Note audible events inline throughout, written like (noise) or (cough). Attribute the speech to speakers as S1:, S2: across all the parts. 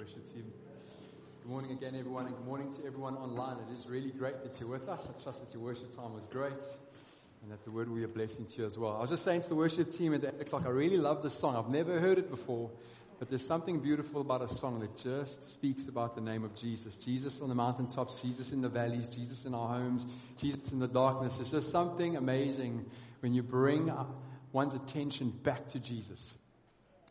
S1: worship team. Good morning again, everyone, and good morning to everyone online. It is really great that you're with us. I trust that your worship time was great and that the word will be a blessing to you as well. I was just saying to the worship team at 8 o'clock, I really love this song. I've never heard it before, but there's something beautiful about a song that just speaks about the name of Jesus. Jesus on the mountaintops, Jesus in the valleys, Jesus in our homes, Jesus in the darkness. It's just something amazing when you bring one's attention back to Jesus.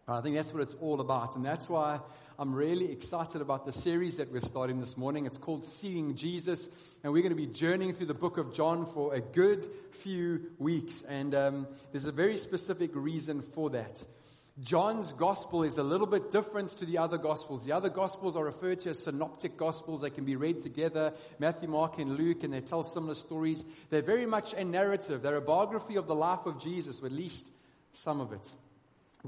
S1: I think that's what it's all about. And that's why I'm really excited about the series that we're starting this morning. It's called Seeing Jesus. And we're going to be journeying through the book of John for a good few weeks. And um, there's a very specific reason for that. John's gospel is a little bit different to the other gospels. The other gospels are referred to as synoptic gospels. They can be read together, Matthew, Mark, and Luke, and they tell similar stories. They're very much a narrative. They're a biography of the life of Jesus, or at least some of it.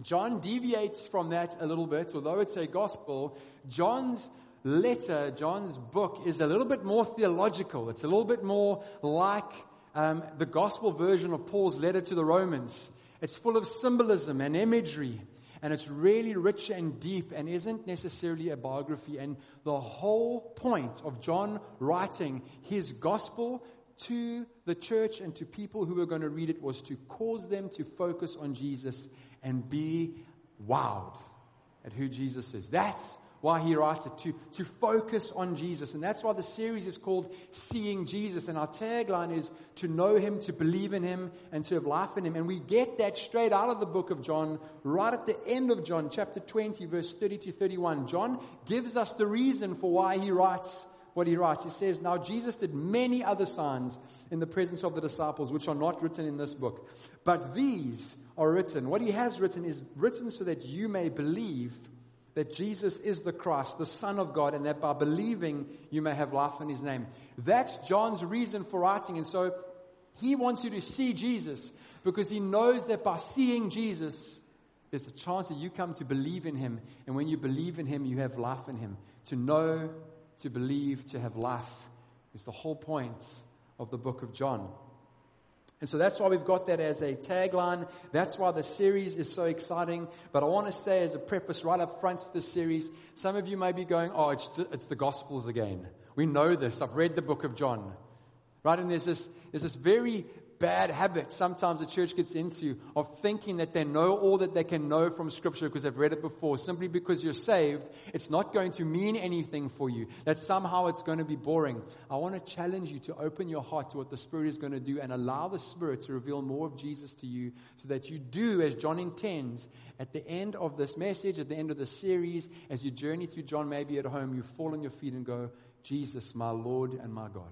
S1: John deviates from that a little bit, although it's a gospel. John's letter, John's book is a little bit more theological. It's a little bit more like um, the gospel version of Paul's letter to the Romans. It's full of symbolism and imagery, and it's really rich and deep and isn't necessarily a biography. And the whole point of John writing his gospel to the church and to people who were going to read it was to cause them to focus on Jesus and be wowed at who Jesus is. That's why he writes it, to, to focus on Jesus. And that's why the series is called Seeing Jesus. And our tagline is to know him, to believe in him, and to have life in him. And we get that straight out of the book of John, right at the end of John, chapter 20, verse 30 to 31. John gives us the reason for why he writes what he writes. He says, Now Jesus did many other signs in the presence of the disciples, which are not written in this book. But these are written. What he has written is written so that you may believe that Jesus is the Christ, the Son of God, and that by believing you may have life in his name. That's John's reason for writing. And so he wants you to see Jesus because he knows that by seeing Jesus, there's a chance that you come to believe in him. And when you believe in him, you have life in him. To know to believe, to have life is the whole point of the book of John. And so that's why we've got that as a tagline. That's why the series is so exciting. But I want to say as a preface right up front to the series, some of you may be going, oh, it's, it's the Gospels again. We know this. I've read the book of John. Right? And there's this, there's this very bad habit sometimes the church gets into of thinking that they know all that they can know from Scripture because they've read it before. Simply because you're saved, it's not going to mean anything for you. That somehow it's going to be boring. I want to challenge you to open your heart to what the Spirit is going to do and allow the Spirit to reveal more of Jesus to you so that you do as John intends at the end of this message, at the end of the series, as you journey through John, maybe at home, you fall on your feet and go, Jesus, my Lord and my God.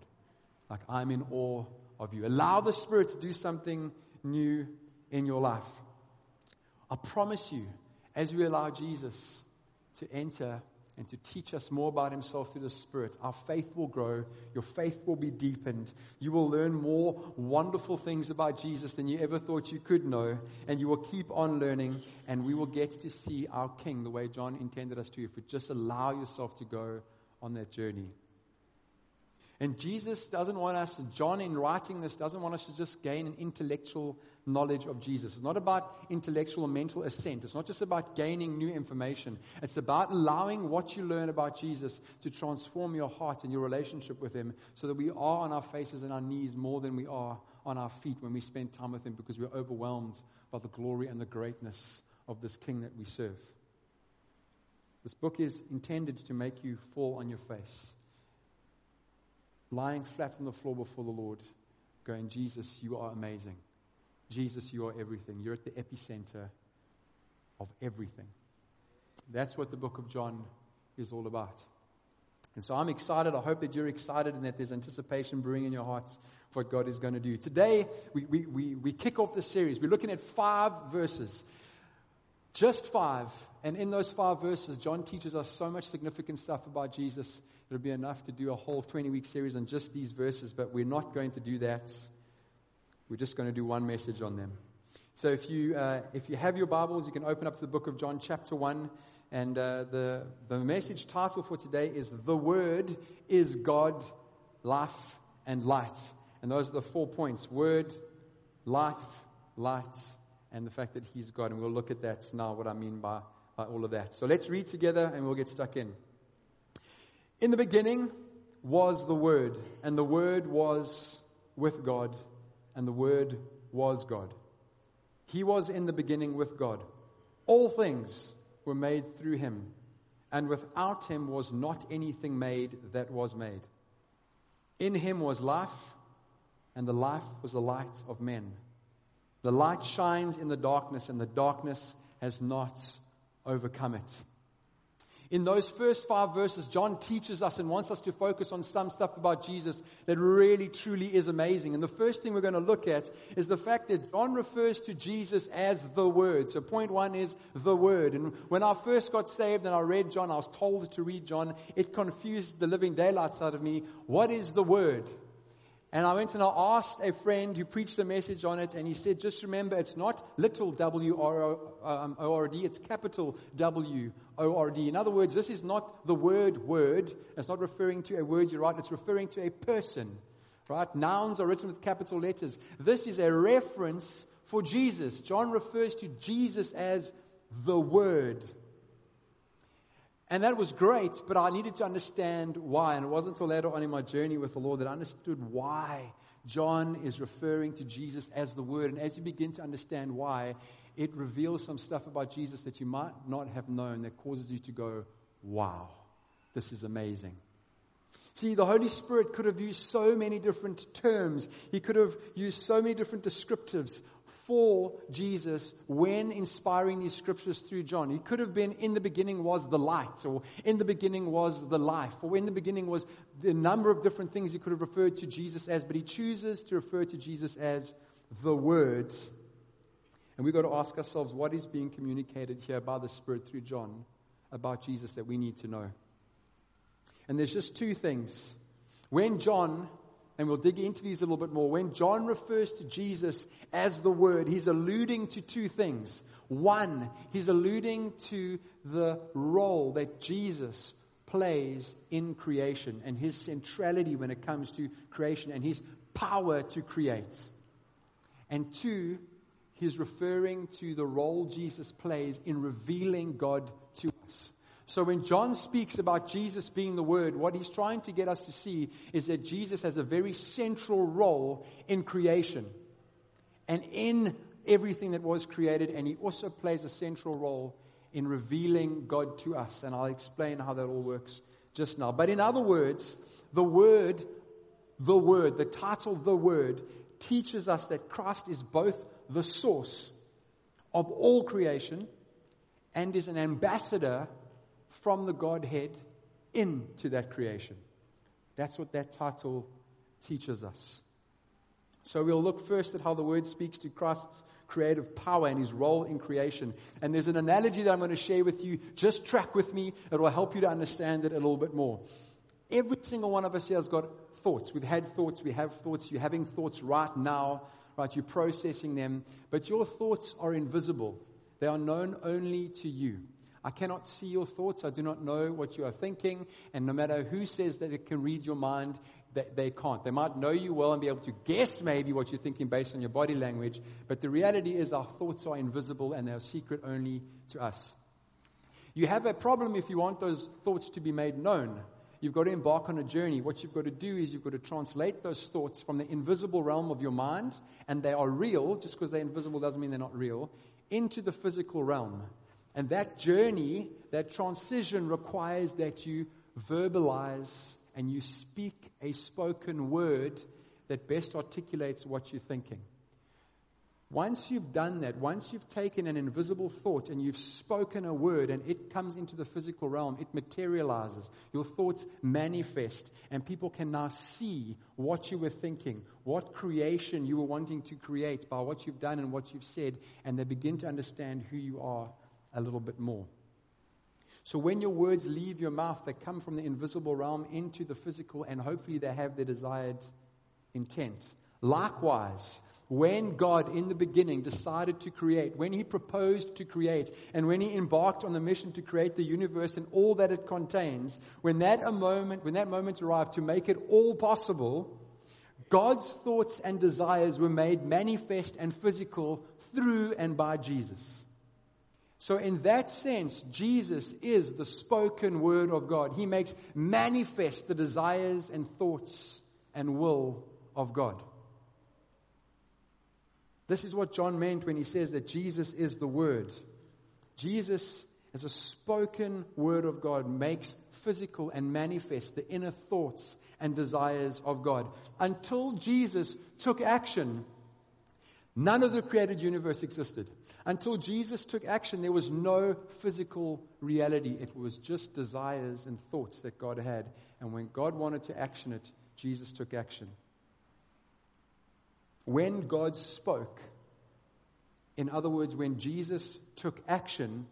S1: Like I'm in awe of you. Allow the Spirit to do something new in your life. I promise you, as we allow Jesus to enter and to teach us more about Himself through the Spirit, our faith will grow, your faith will be deepened. You will learn more wonderful things about Jesus than you ever thought you could know, and you will keep on learning, and we will get to see our King the way John intended us to if we just allow yourself to go on that journey. And Jesus doesn't want us, John in writing this doesn't want us to just gain an intellectual knowledge of Jesus. It's not about intellectual or mental assent. It's not just about gaining new information. It's about allowing what you learn about Jesus to transform your heart and your relationship with Him so that we are on our faces and our knees more than we are on our feet when we spend time with Him because we're overwhelmed by the glory and the greatness of this King that we serve. This book is intended to make you fall on your face lying flat on the floor before the Lord, going, Jesus, you are amazing. Jesus, you are everything. You're at the epicenter of everything. That's what the book of John is all about. And so I'm excited. I hope that you're excited and that there's anticipation brewing in your hearts for what God is going to do. Today, we, we, we, we kick off the series. We're looking at five verses. Just five. And in those five verses, John teaches us so much significant stuff about Jesus It'll be enough to do a whole 20 week series on just these verses, but we're not going to do that. We're just going to do one message on them. So if you, uh, if you have your Bibles, you can open up to the book of John, chapter 1. And uh, the, the message title for today is The Word is God, Life, and Light. And those are the four points Word, Life, Light, and the fact that He's God. And we'll look at that now, what I mean by, by all of that. So let's read together and we'll get stuck in. In the beginning was the Word, and the Word was with God, and the Word was God. He was in the beginning with God. All things were made through him, and without him was not anything made that was made. In him was life, and the life was the light of men. The light shines in the darkness, and the darkness has not overcome it. In those first five verses, John teaches us and wants us to focus on some stuff about Jesus that really, truly is amazing. And the first thing we're going to look at is the fact that John refers to Jesus as the Word. So, point one is the Word. And when I first got saved and I read John, I was told to read John, it confused the living daylights out of me. What is the Word? And I went and I asked a friend who preached a message on it, and he said, just remember, it's not little W um, O R D, it's capital W O R D. In other words, this is not the word word. It's not referring to a word you write, it's referring to a person. Right? Nouns are written with capital letters. This is a reference for Jesus. John refers to Jesus as the Word. And that was great, but I needed to understand why. And it wasn't until later on in my journey with the Lord that I understood why John is referring to Jesus as the Word. And as you begin to understand why, it reveals some stuff about Jesus that you might not have known that causes you to go, wow, this is amazing. See, the Holy Spirit could have used so many different terms. He could have used so many different descriptives for Jesus when inspiring these scriptures through John. He could have been, in the beginning was the light, or in the beginning was the life, or in the beginning was the number of different things he could have referred to Jesus as, but he chooses to refer to Jesus as the Word. And we've got to ask ourselves what is being communicated here by the Spirit through John about Jesus that we need to know. And there's just two things. When John and we'll dig into these a little bit more. When John refers to Jesus as the Word, he's alluding to two things. One, he's alluding to the role that Jesus plays in creation and his centrality when it comes to creation and his power to create. And two, he's referring to the role Jesus plays in revealing God to us. So when John speaks about Jesus being the Word, what he's trying to get us to see is that Jesus has a very central role in creation and in everything that was created, and he also plays a central role in revealing God to us. And I'll explain how that all works just now. But in other words, the Word, the Word, the title, the Word, teaches us that Christ is both the source of all creation and is an ambassador from the Godhead into that creation. That's what that title teaches us. So we'll look first at how the word speaks to Christ's creative power and his role in creation. And there's an analogy that I'm going to share with you. Just track with me, it will help you to understand it a little bit more. Every single one of us here has got thoughts. We've had thoughts, we have thoughts, you're having thoughts right now, right? You're processing them, but your thoughts are invisible. They are known only to you. I cannot see your thoughts. I do not know what you are thinking. And no matter who says that it can read your mind, they, they can't. They might know you well and be able to guess maybe what you're thinking based on your body language. But the reality is our thoughts are invisible and they are secret only to us. You have a problem if you want those thoughts to be made known. You've got to embark on a journey. What you've got to do is you've got to translate those thoughts from the invisible realm of your mind, and they are real, just because they're invisible doesn't mean they're not real, into the physical realm. And that journey, that transition requires that you verbalize and you speak a spoken word that best articulates what you're thinking. Once you've done that, once you've taken an invisible thought and you've spoken a word and it comes into the physical realm, it materializes. Your thoughts manifest, and people can now see what you were thinking, what creation you were wanting to create by what you've done and what you've said, and they begin to understand who you are a little bit more. So when your words leave your mouth, they come from the invisible realm into the physical, and hopefully they have their desired intent. Likewise, when God in the beginning decided to create, when He proposed to create, and when He embarked on the mission to create the universe and all that it contains, when that moment, when that moment arrived to make it all possible, God's thoughts and desires were made manifest and physical through and by Jesus. So, in that sense, Jesus is the spoken word of God. He makes manifest the desires and thoughts and will of God. This is what John meant when he says that Jesus is the Word. Jesus, as a spoken word of God, makes physical and manifest the inner thoughts and desires of God. Until Jesus took action, none of the created universe existed. Until Jesus took action, there was no physical reality. It was just desires and thoughts that God had. And when God wanted to action it, Jesus took action. When God spoke, in other words, when Jesus took action,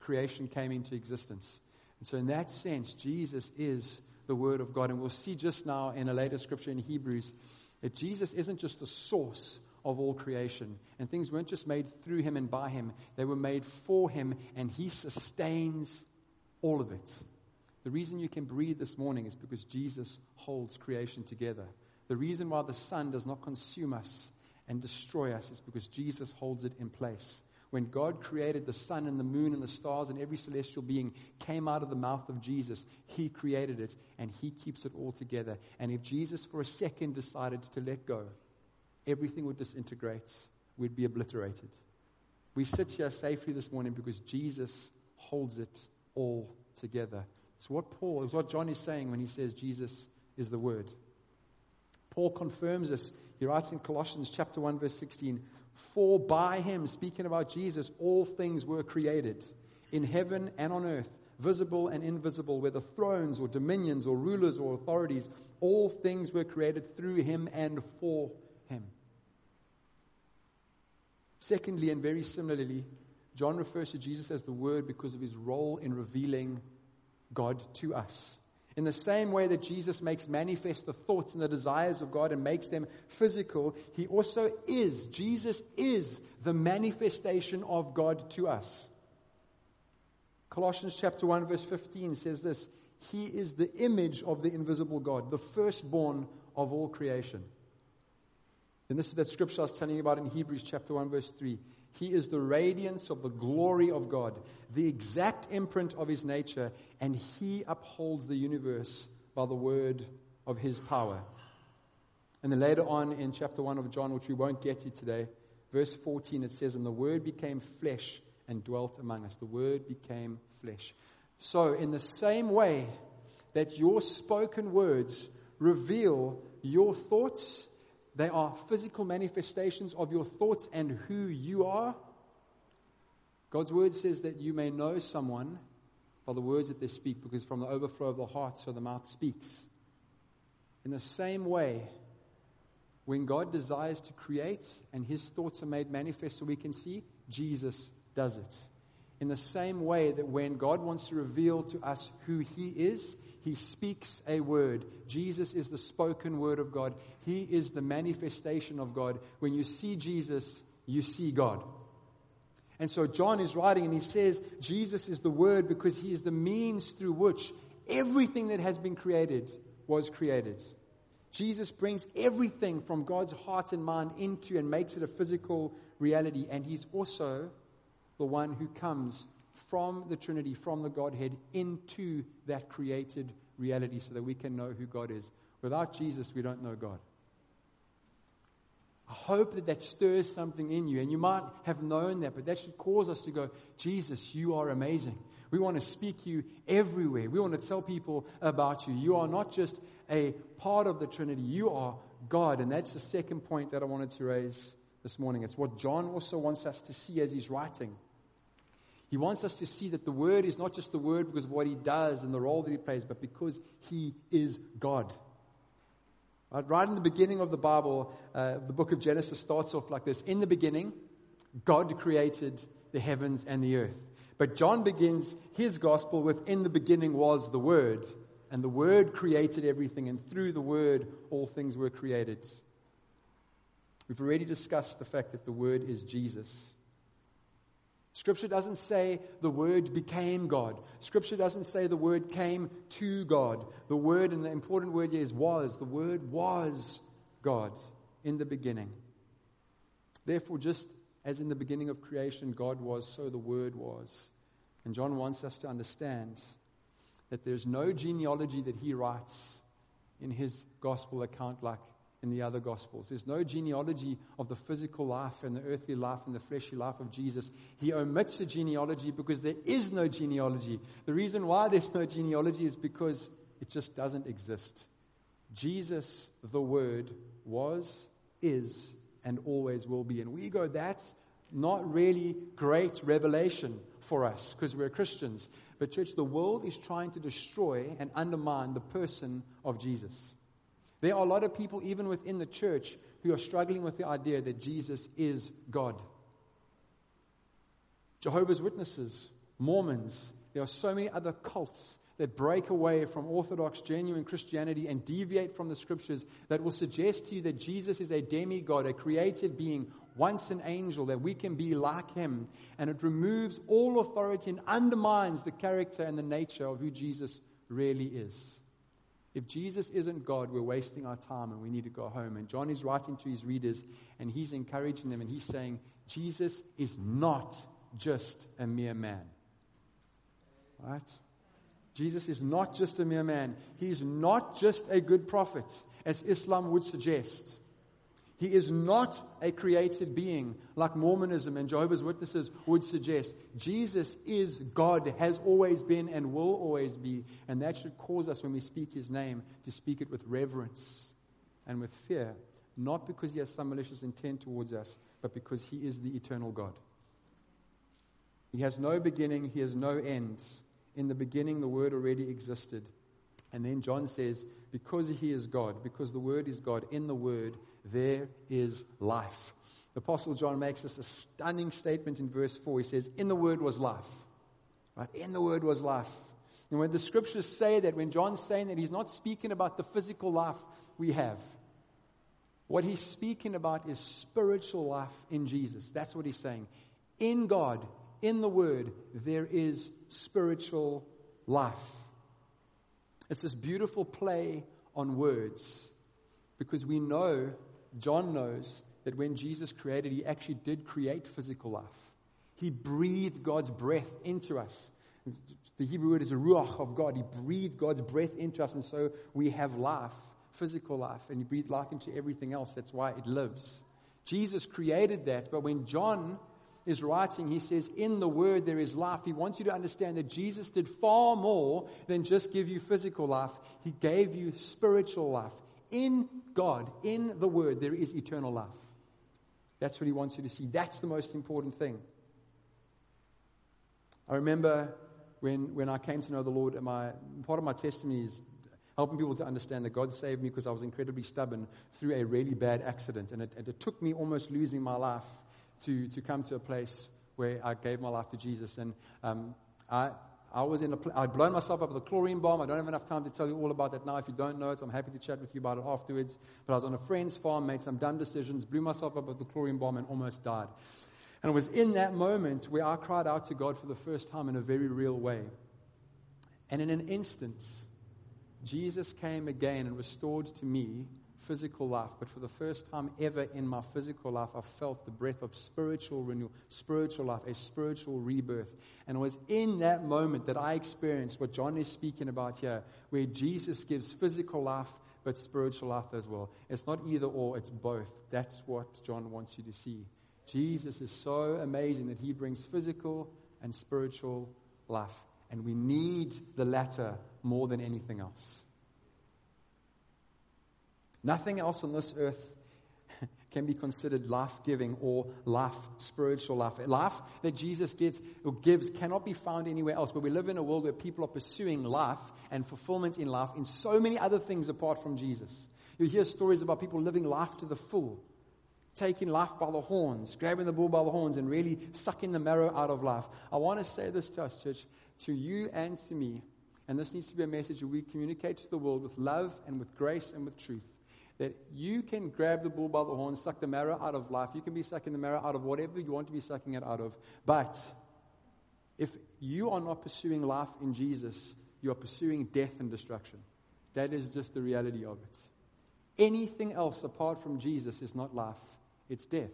S1: creation came into existence. And so, in that sense, Jesus is the Word of God. And we'll see just now in a later scripture in Hebrews that Jesus isn't just the source of all creation. And things weren't just made through him and by him, they were made for him, and he sustains all of it. The reason you can breathe this morning is because Jesus holds creation together. The reason why the sun does not consume us and destroy us is because Jesus holds it in place. When God created the sun and the moon and the stars and every celestial being came out of the mouth of Jesus, He created it and He keeps it all together. And if Jesus for a second decided to let go, everything would disintegrate, we'd be obliterated. We sit here safely this morning because Jesus holds it all together. It's what Paul, it's what John is saying when he says Jesus is the Word. Paul confirms this. He writes in Colossians chapter 1 verse 16, "For by him, speaking about Jesus, all things were created in heaven and on earth, visible and invisible, whether thrones or dominions or rulers or authorities, all things were created through him and for him." Secondly, and very similarly, John refers to Jesus as the Word because of his role in revealing God to us. In the same way that Jesus makes manifest the thoughts and the desires of God and makes them physical, he also is, Jesus is the manifestation of God to us. Colossians chapter 1 verse 15 says this, he is the image of the invisible God, the firstborn of all creation. And this is that scripture I was telling you about in Hebrews chapter 1 verse 3. He is the radiance of the glory of God, the exact imprint of his nature, and he upholds the universe by the word of his power. And then later on in chapter 1 of John, which we won't get to today, verse 14, it says, And the word became flesh and dwelt among us. The word became flesh. So, in the same way that your spoken words reveal your thoughts they are physical manifestations of your thoughts and who you are. God's word says that you may know someone by the words that they speak, because from the overflow of the heart, so the mouth speaks. In the same way, when God desires to create and his thoughts are made manifest so we can see, Jesus does it. In the same way that when God wants to reveal to us who he is, he speaks a word. Jesus is the spoken word of God. He is the manifestation of God. When you see Jesus, you see God. And so John is writing and he says, Jesus is the word because he is the means through which everything that has been created was created. Jesus brings everything from God's heart and mind into and makes it a physical reality. And he's also the one who comes from the Trinity, from the Godhead, into that created reality so that we can know who God is. Without Jesus, we don't know God. I hope that that stirs something in you. And you might have known that, but that should cause us to go, Jesus, you are amazing. We want to speak you everywhere. We want to tell people about you. You are not just a part of the Trinity, you are God. And that's the second point that I wanted to raise this morning. It's what John also wants us to see as he's writing. He wants us to see that the Word is not just the Word because of what He does and the role that He plays, but because He is God. Right, right in the beginning of the Bible, uh, the book of Genesis starts off like this In the beginning, God created the heavens and the earth. But John begins his gospel with In the beginning was the Word, and the Word created everything, and through the Word all things were created. We've already discussed the fact that the Word is Jesus. Scripture doesn't say the Word became God. Scripture doesn't say the Word came to God. The Word, and the important word here is was. The Word was God in the beginning. Therefore, just As in the beginning of creation, God was, so the Word was. And John wants us to understand that there's no genealogy that he writes in his gospel account like in the other gospels. There's no genealogy of the physical life and the earthly life and the fleshly life of Jesus. He omits the genealogy because there is no genealogy. The reason why there's no genealogy is because it just doesn't exist. Jesus, the Word, was, is, and always will be. And we go, that's not really great revelation for us because we're Christians. But, church, the world is trying to destroy and undermine the person of Jesus. There are a lot of people, even within the church, who are struggling with the idea that Jesus is God. Jehovah's Witnesses, Mormons, there are so many other cults that break away from orthodox, genuine Christianity and deviate from the scriptures that will suggest to you that Jesus is a demigod, a created being, once an angel, that we can be like him. And it removes all authority and undermines the character and the nature of who Jesus really is. If Jesus isn't God, we're wasting our time and we need to go home. And John is writing to his readers and he's encouraging them and he's saying, Jesus is not just a mere man. Right? Jesus is not just a mere man. He's not just a good prophet, as Islam would suggest. He is not a created being like Mormonism and Jehovah's Witnesses would suggest. Jesus is God, has always been, and will always be. And that should cause us, when we speak his name, to speak it with reverence and with fear. Not because he has some malicious intent towards us, but because he is the eternal God. He has no beginning, he has no end. In the beginning, the Word already existed. And then John says, because he is God, because the Word is God, in the Word there is life. The Apostle John makes us a stunning statement in verse 4. He says, In the Word was life. Right? In the Word was life. And when the scriptures say that, when John's saying that, he's not speaking about the physical life we have. What he's speaking about is spiritual life in Jesus. That's what he's saying. In God, in the Word, there is spiritual life. It's this beautiful play on words because we know, John knows, that when Jesus created, he actually did create physical life. He breathed God's breath into us. The Hebrew word is a ruach of God. He breathed God's breath into us, and so we have life, physical life, and He breathed life into everything else. That's why it lives. Jesus created that, but when John is writing, he says, In the Word there is life. He wants you to understand that Jesus did far more than just give you physical life, He gave you spiritual life. In God, in the Word, there is eternal life. That's what He wants you to see. That's the most important thing. I remember when, when I came to know the Lord, my, part of my testimony is helping people to understand that God saved me because I was incredibly stubborn through a really bad accident. And it, and it took me almost losing my life to, to come to a place where I gave my life to Jesus. And um, I, I was in I'd blown myself up with a chlorine bomb. I don't have enough time to tell you all about that now. If you don't know it, I'm happy to chat with you about it afterwards. But I was on a friend's farm, made some dumb decisions, blew myself up with the chlorine bomb, and almost died. And it was in that moment where I cried out to God for the first time in a very real way. And in an instant, Jesus came again and restored to me physical life, but for the first time ever in my physical life, I felt the breath of spiritual renewal, spiritual life, a spiritual rebirth. And it was in that moment that I experienced what John is speaking about here, where Jesus gives physical life, but spiritual life as well. It's not either or, it's both. That's what John wants you to see. Jesus is so amazing that he brings physical and spiritual life. And we need the latter more than anything else. Nothing else on this earth (laughs) can be considered life giving or life, spiritual life. Life that Jesus gets or gives cannot be found anywhere else. But we live in a world where people are pursuing life and fulfillment in life in so many other things apart from Jesus. You hear stories about people living life to the full, taking life by the horns, grabbing the bull by the horns, and really sucking the marrow out of life. I want to say this to us, church, to you and to me. And this needs to be a message we communicate to the world with love and with grace and with truth that you can grab the bull by the horn, suck the marrow out of life. You can be sucking the marrow out of whatever you want to be sucking it out of. But if you are not pursuing life in Jesus, you are pursuing death and destruction. That is just the reality of it. Anything else apart from Jesus is not life, it's death.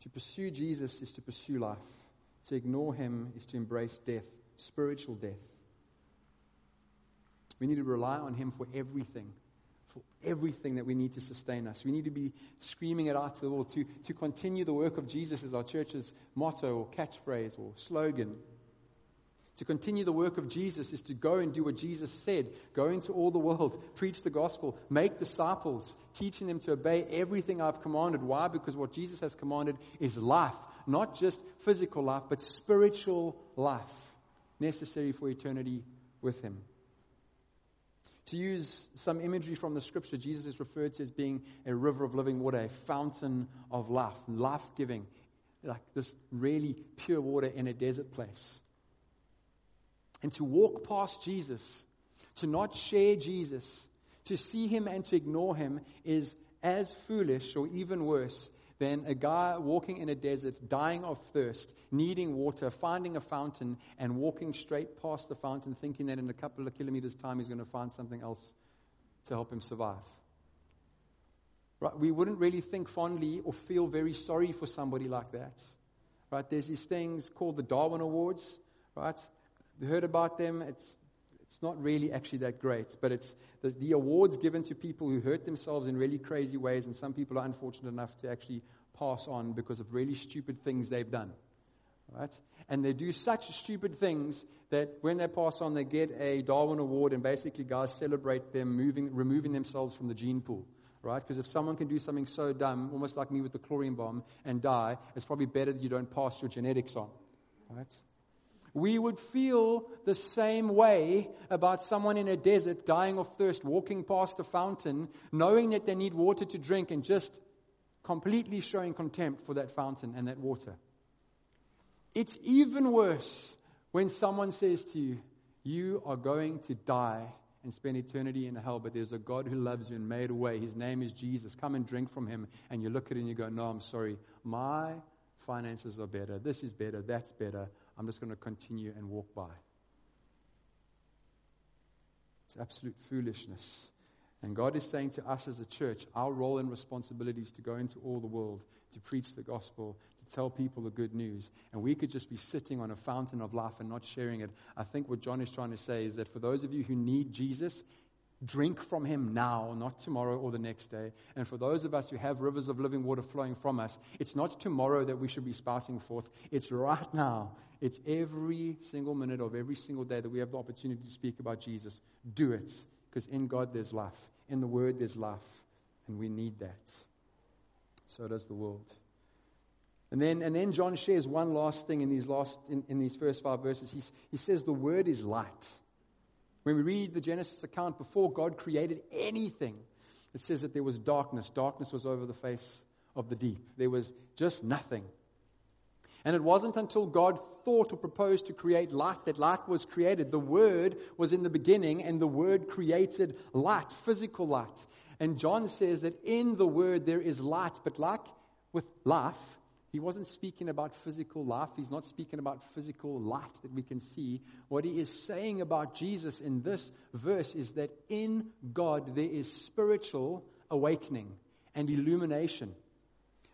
S1: To pursue Jesus is to pursue life. To ignore him is to embrace death, spiritual death. We need to rely on him for everything, for everything that we need to sustain us. We need to be screaming it out to the world. To, to continue the work of Jesus as our church's motto or catchphrase or slogan. To continue the work of Jesus is to go and do what Jesus said go into all the world, (laughs) preach the gospel, make disciples, teaching them to obey everything I've commanded. Why? Because what Jesus has commanded is life, not just physical life, but spiritual life, necessary for eternity with Him. To use some imagery from the scripture, Jesus is referred to as being a river of living water, a fountain of life, life giving, like this really pure water in a desert place. And to walk past Jesus, to not share Jesus, to see him and to ignore him is as foolish or even worse than a guy walking in a desert, dying of thirst, needing water, finding a fountain, and walking straight past the fountain, thinking that in a couple of kilometers' time he's going to find something else to help him survive. Right? We wouldn't really think fondly or feel very sorry for somebody like that. Right? There's these things called the Darwin Awards, right? You heard about them. It's, it's not really actually that great, but it's the, the awards given to people who hurt themselves in really crazy ways, and some people are unfortunate enough to actually pass on because of really stupid things they've done. Right? And they do such stupid things that when they pass on, they get a Darwin Award, and basically, guys celebrate them moving, removing themselves from the gene pool. Right? Because if someone can do something so dumb, almost like me with the chlorine bomb, and die, it's probably better that you don't pass your genetics on. Right? We would feel the same way about someone in a desert dying of thirst, walking past a fountain, knowing that they need water to drink, and just completely showing contempt for that fountain and that water. It's even worse when someone says to you, You are going to die and spend eternity in hell, but there's a God who loves you and made a way. His name is Jesus. Come and drink from him. And you look at it and you go, No, I'm sorry. My finances are better. This is better. That's better. I'm just going to continue and walk by. It's absolute foolishness. And God is saying to us as a church, our role and responsibility is to go into all the world, to preach the gospel, to tell people the good news. And we could just be sitting on a fountain of life and not sharing it. I think what John is trying to say is that for those of you who need Jesus, Drink from him now, not tomorrow or the next day. And for those of us who have rivers of living water flowing from us, it's not tomorrow that we should be spouting forth. It's right now. It's every single minute of every single day that we have the opportunity to speak about Jesus. Do it. Because in God there's life. In the Word there's life. And we need that. So does the world. And then, and then John shares one last thing in these, last, in, in these first five verses. He's, he says the Word is light. When we read the Genesis account, before God created anything, it says that there was darkness. Darkness was over the face of the deep. There was just nothing. And it wasn't until God thought or proposed to create light that light was created. The Word was in the beginning, and the Word created light, physical light. And John says that in the Word there is light, but like with life, he wasn't speaking about physical life. He's not speaking about physical light that we can see. What he is saying about Jesus in this verse is that in God there is spiritual awakening and illumination.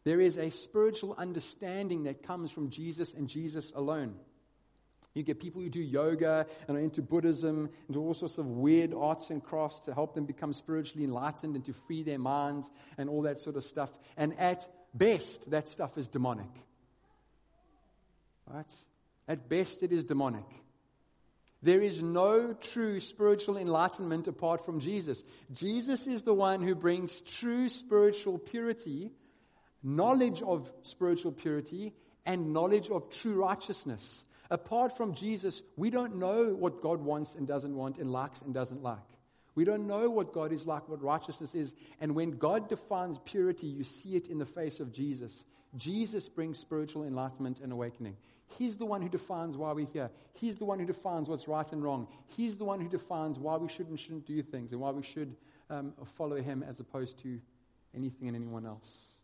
S1: There is a spiritual understanding that comes from Jesus and Jesus alone. You get people who do yoga and are into Buddhism, into all sorts of weird arts and crafts to help them become spiritually enlightened and to free their minds and all that sort of stuff. And at best, that stuff is demonic. Right? At best, it is demonic. There is no true spiritual enlightenment apart from Jesus. Jesus is the one who brings true spiritual purity, knowledge of spiritual purity, and knowledge of true righteousness. Apart from Jesus, we don't know what God wants and doesn't want and likes and doesn't like. We don't know what God is like, what righteousness is. And when God defines purity, you see it in the face of Jesus. Jesus brings spiritual enlightenment and awakening. He's the one who defines why we're here. He's the one who defines what's right and wrong. He's the one who defines why we should and shouldn't do things and why we should um, follow him as opposed to anything and anyone else.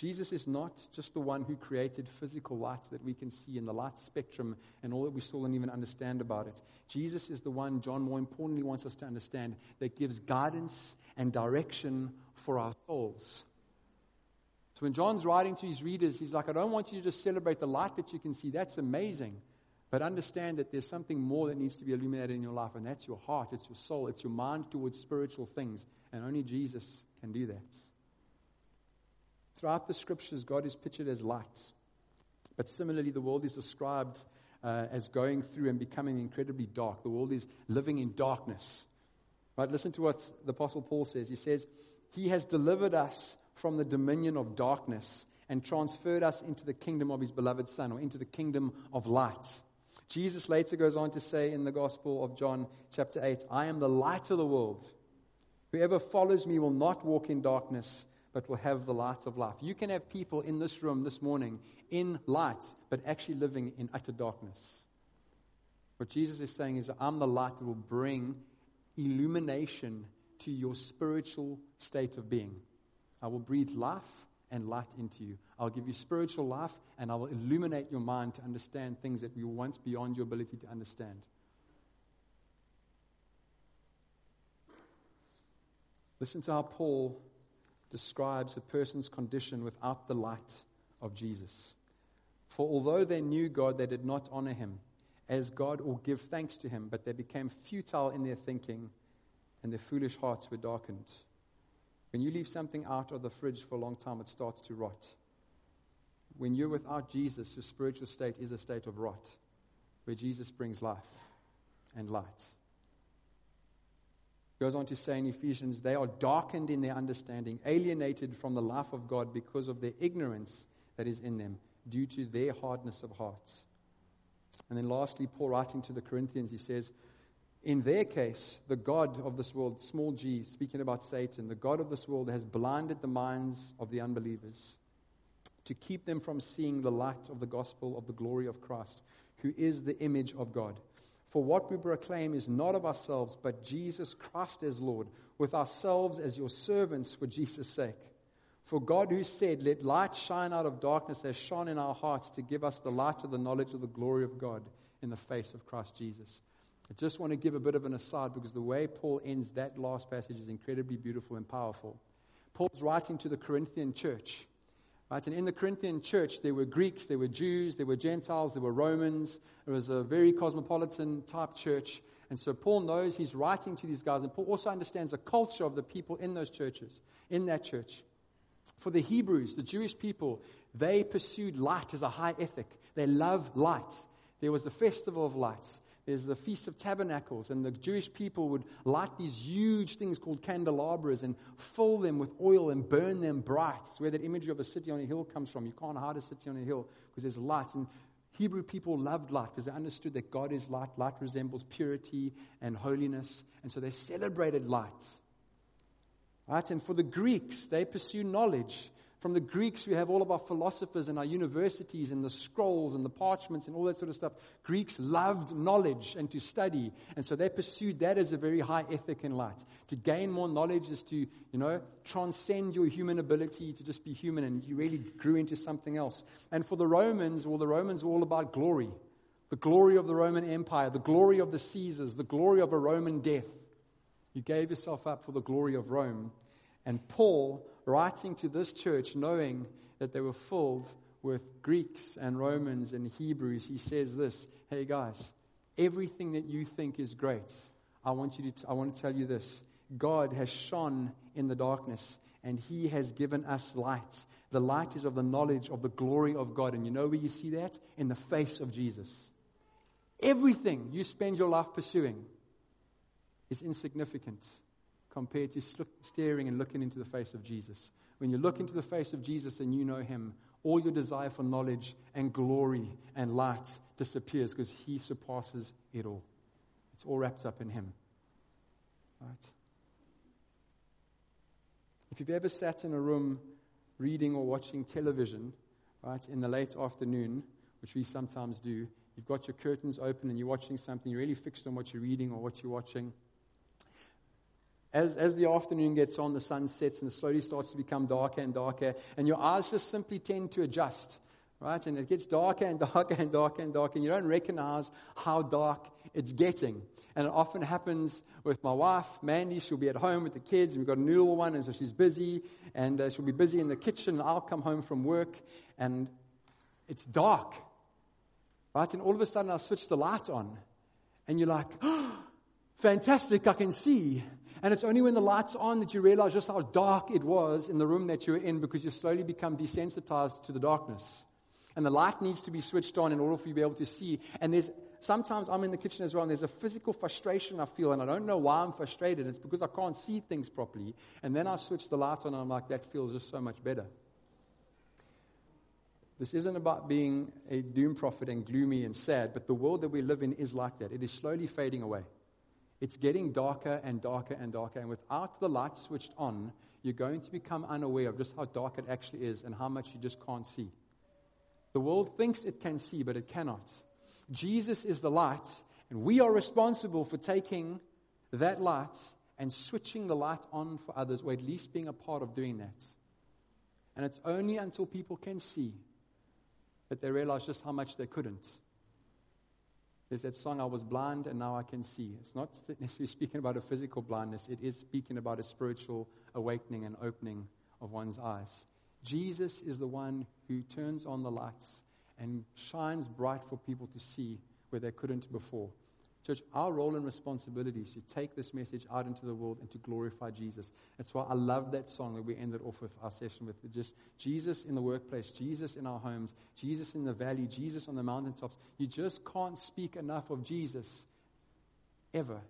S1: Jesus is not just the one who created physical light that we can see in the light spectrum and all that we still don't even understand about it. Jesus is the one, John more importantly wants us to understand, that gives guidance and direction for our souls. So when John's writing to his readers, he's like, I don't want you to just celebrate the light that you can see. That's amazing. But understand that there's something more that needs to be illuminated in your life, and that's your heart, it's your soul, it's your mind towards spiritual things. And only Jesus can do that. Throughout the scriptures, God is pictured as light. But similarly, the world is described uh, as going through and becoming incredibly dark. The world is living in darkness. Right? Listen to what the Apostle Paul says. He says, He has delivered us from the dominion of darkness and transferred us into the kingdom of His beloved Son, or into the kingdom of light. Jesus later goes on to say in the Gospel of John, chapter 8, I am the light of the world. Whoever follows me will not walk in darkness, but will have the light of life. You can have people in this room this morning in light, but actually living in utter darkness. What Jesus is saying is, I'm the light that will bring illumination to your spiritual state of being. I will breathe life and light into you. I'll give you spiritual life and I will illuminate your mind to understand things that were once beyond your ability to understand. Listen to how Paul describes a person's condition without the light of Jesus. For although they knew God, they did not honor him as God or give thanks to him, but they became futile in their thinking, and their foolish hearts were darkened. When you leave something out of the fridge for a long time, it starts to rot. When you're without Jesus, your spiritual state is a state of rot, where Jesus brings life and light goes on to say in Ephesians, they are darkened in their understanding, alienated from the life of God because of their ignorance that is in them, due to their hardness of hearts. And then lastly, Paul writing to the Corinthians, he says, in their case, the God of this world, small g, speaking about Satan, the God of this world has blinded the minds of the unbelievers to keep them from seeing the light of the gospel of the glory of Christ, who is the image of God. For what we proclaim is not of ourselves, but Jesus Christ as Lord, with ourselves as your servants for Jesus' sake. For God, who said, Let light shine out of darkness, has shone in our hearts to give us the light of the knowledge of the glory of God in the face of Christ Jesus. I just want to give a bit of an aside because the way Paul ends that last passage is incredibly beautiful and powerful. Paul's writing to the Corinthian church. Right? And in the Corinthian church, there were Greeks, there were Jews, there were Gentiles, there were Romans. It was a very cosmopolitan type church. And so Paul knows he's writing to these guys. And Paul also understands the culture of the people in those churches, in that church. For the Hebrews, the Jewish people, they pursued light as a high ethic. They love light. There was the festival of lights. There's the Feast of Tabernacles, and the Jewish people would light these huge things called candelabras and fill them with oil and burn them bright. It's where that imagery of a city on a hill comes from. You can't hide a city on a hill because there's light. And Hebrew people loved light because they understood that God is light. Light resembles purity and holiness. And so they celebrated light. Right? And for the Greeks, they pursue knowledge. From the Greeks, we have all of our philosophers and our universities and the scrolls and the parchments and all that sort of stuff. Greeks loved knowledge and to study. And so they pursued that as a very high ethic in light. To gain more knowledge is to, you know, transcend your human ability to just be human. And you really grew into something else. And for the Romans, well, the Romans were all about glory. The glory of the Roman Empire, the glory of the Caesars, the glory of a Roman death. You gave yourself up for the glory of Rome. And Paul writing to this church, knowing that they were filled with Greeks and Romans and Hebrews, he says this Hey guys, everything that you think is great, I want, you to I want to tell you this. God has shone in the darkness, and He has given us light. The light is of the knowledge of the glory of God. And you know where you see that? In the face of Jesus. Everything you spend your life pursuing is insignificant compared to staring and looking into the face of Jesus. When you look into the face of Jesus and you know Him, all your desire for knowledge and glory and light disappears because He surpasses it all. It's all wrapped up in Him. Right? If you've ever sat in a room reading or watching television, right, in the late afternoon, which we sometimes do, you've got your curtains open and you're watching something, you're really fixed on what you're reading or what you're watching as, as the afternoon gets on, the sun sets and it slowly starts to become darker and darker, and your eyes just simply tend to adjust. right? And it gets darker and (laughs) darker and darker and darker, and you don't recognize how dark it's getting. And it often happens with my wife, Mandy. She'll be at home with the kids, and we've got a new little one, and so she's busy, and uh, she'll be busy in the kitchen, and I'll come home from work, and it's dark, right? And all of a sudden, I'll switch the light on, and you're like, oh, (gasps) fantastic, I can see. And it's only when the light's on that you realize just how dark it was in the room that you were in because you slowly become desensitized to the darkness. And the light needs to be switched on in order for you to be able to see. And there's sometimes I'm in the kitchen as well, and there's a physical frustration I feel, and I don't know why I'm frustrated. It's because I can't see things properly. And then I switch the light on, and I'm like, that feels just so much better. This isn't about being a doom prophet and gloomy and sad, but the world that we live in is like that. It is slowly fading away. It's getting darker and darker and darker. And without the light switched on, you're going to become unaware of just how dark it actually is and how much you just can't see. The world thinks it can see, but it cannot. Jesus is the light, and we are responsible for taking that light and switching the light on for others, or at least being a part of doing that. And it's only until people can see that they realize just how much they couldn't there's that song, I was blind and now I can see. It's not (laughs) necessarily speaking about a physical blindness, it is speaking about a spiritual awakening and opening of one's eyes. Jesus is the one who turns on the lights and shines bright for people to see where they couldn't before. Church, our role and responsibility is to take this message out into the world and to glorify Jesus. That's why I love that song that we ended off with our session with. Just Jesus in the workplace, Jesus in our homes, Jesus in the valley, Jesus on the mountaintops. You just can't speak enough of Jesus ever.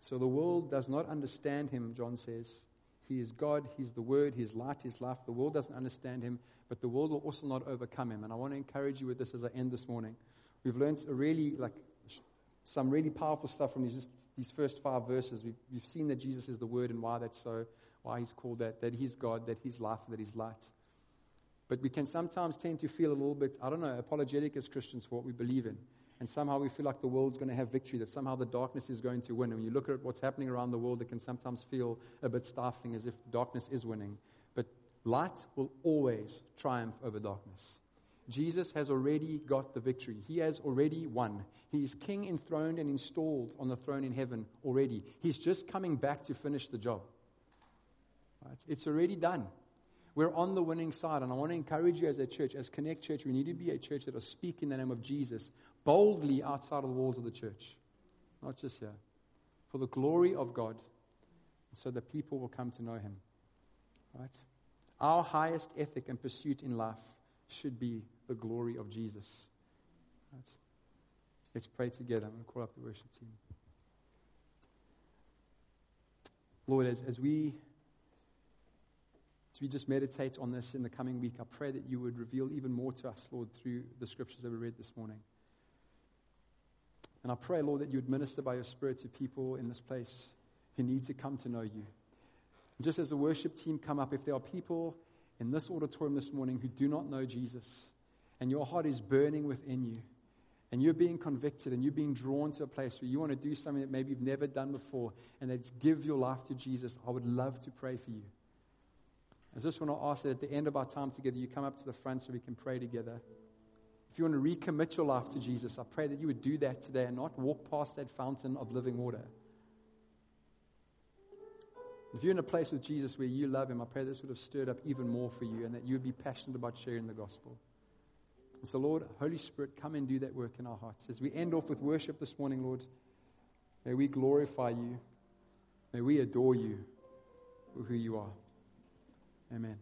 S1: So the world does not understand him, John says. He is God, He's the Word, He's light, He's life. The world doesn't understand Him, but the world will also not overcome Him. And I want to encourage you with this as I end this morning. We've learned really, like, some really powerful stuff from these, these first five verses. We've, we've seen that Jesus is the Word and why that's so, why He's called that, that He's God, that He's life, that He's light. But we can sometimes tend to feel a little bit, I don't know, apologetic as Christians for what we believe in and somehow we feel like the world's going to have victory, that somehow the darkness is going to win. And when you look at what's happening around the world, it can sometimes feel a bit stifling as if darkness is winning. But light will always triumph over darkness. Jesus has already got the victory. He has already won. He is king enthroned and installed on the throne in heaven already. He's just coming back to finish the job. Right? It's already done. We're on the winning side, and I want to encourage you as a church, as Connect Church, we need to be a church that will speak in the name of Jesus boldly outside of the walls of the church, not just here, for the glory of God, so that people will come to know Him. Right? Our highest ethic and pursuit in life should be the glory of Jesus. Right? Let's pray together. I'm going to call up the worship team. Lord, as, as we as we just meditate on this in the coming week, I pray that you would reveal even more to us, Lord, through the scriptures that we read this morning. And I pray, Lord, that you would minister by your Spirit to people in this place who need to come to know you. And just as the worship team come up, if there are people in this auditorium this morning who do not know Jesus, and your heart is burning within you, and you're being convicted and you're being drawn to a place where you want to do something that maybe you've never done before, and that's give your life to Jesus, I would love to pray for you. I just want to ask that at the end of our time together, you come up to the front so we can pray together. If you want to recommit your life to Jesus, I pray that you would do that today and not walk past that fountain of living water. If you're in a place with Jesus where you love him, I pray this would have stirred up even more for you and that you would be passionate about sharing the gospel. And so, Lord, Holy Spirit, come and do that work in our hearts. As we end off with worship this morning, Lord, may we glorify you. May we adore you for who you are. Amen.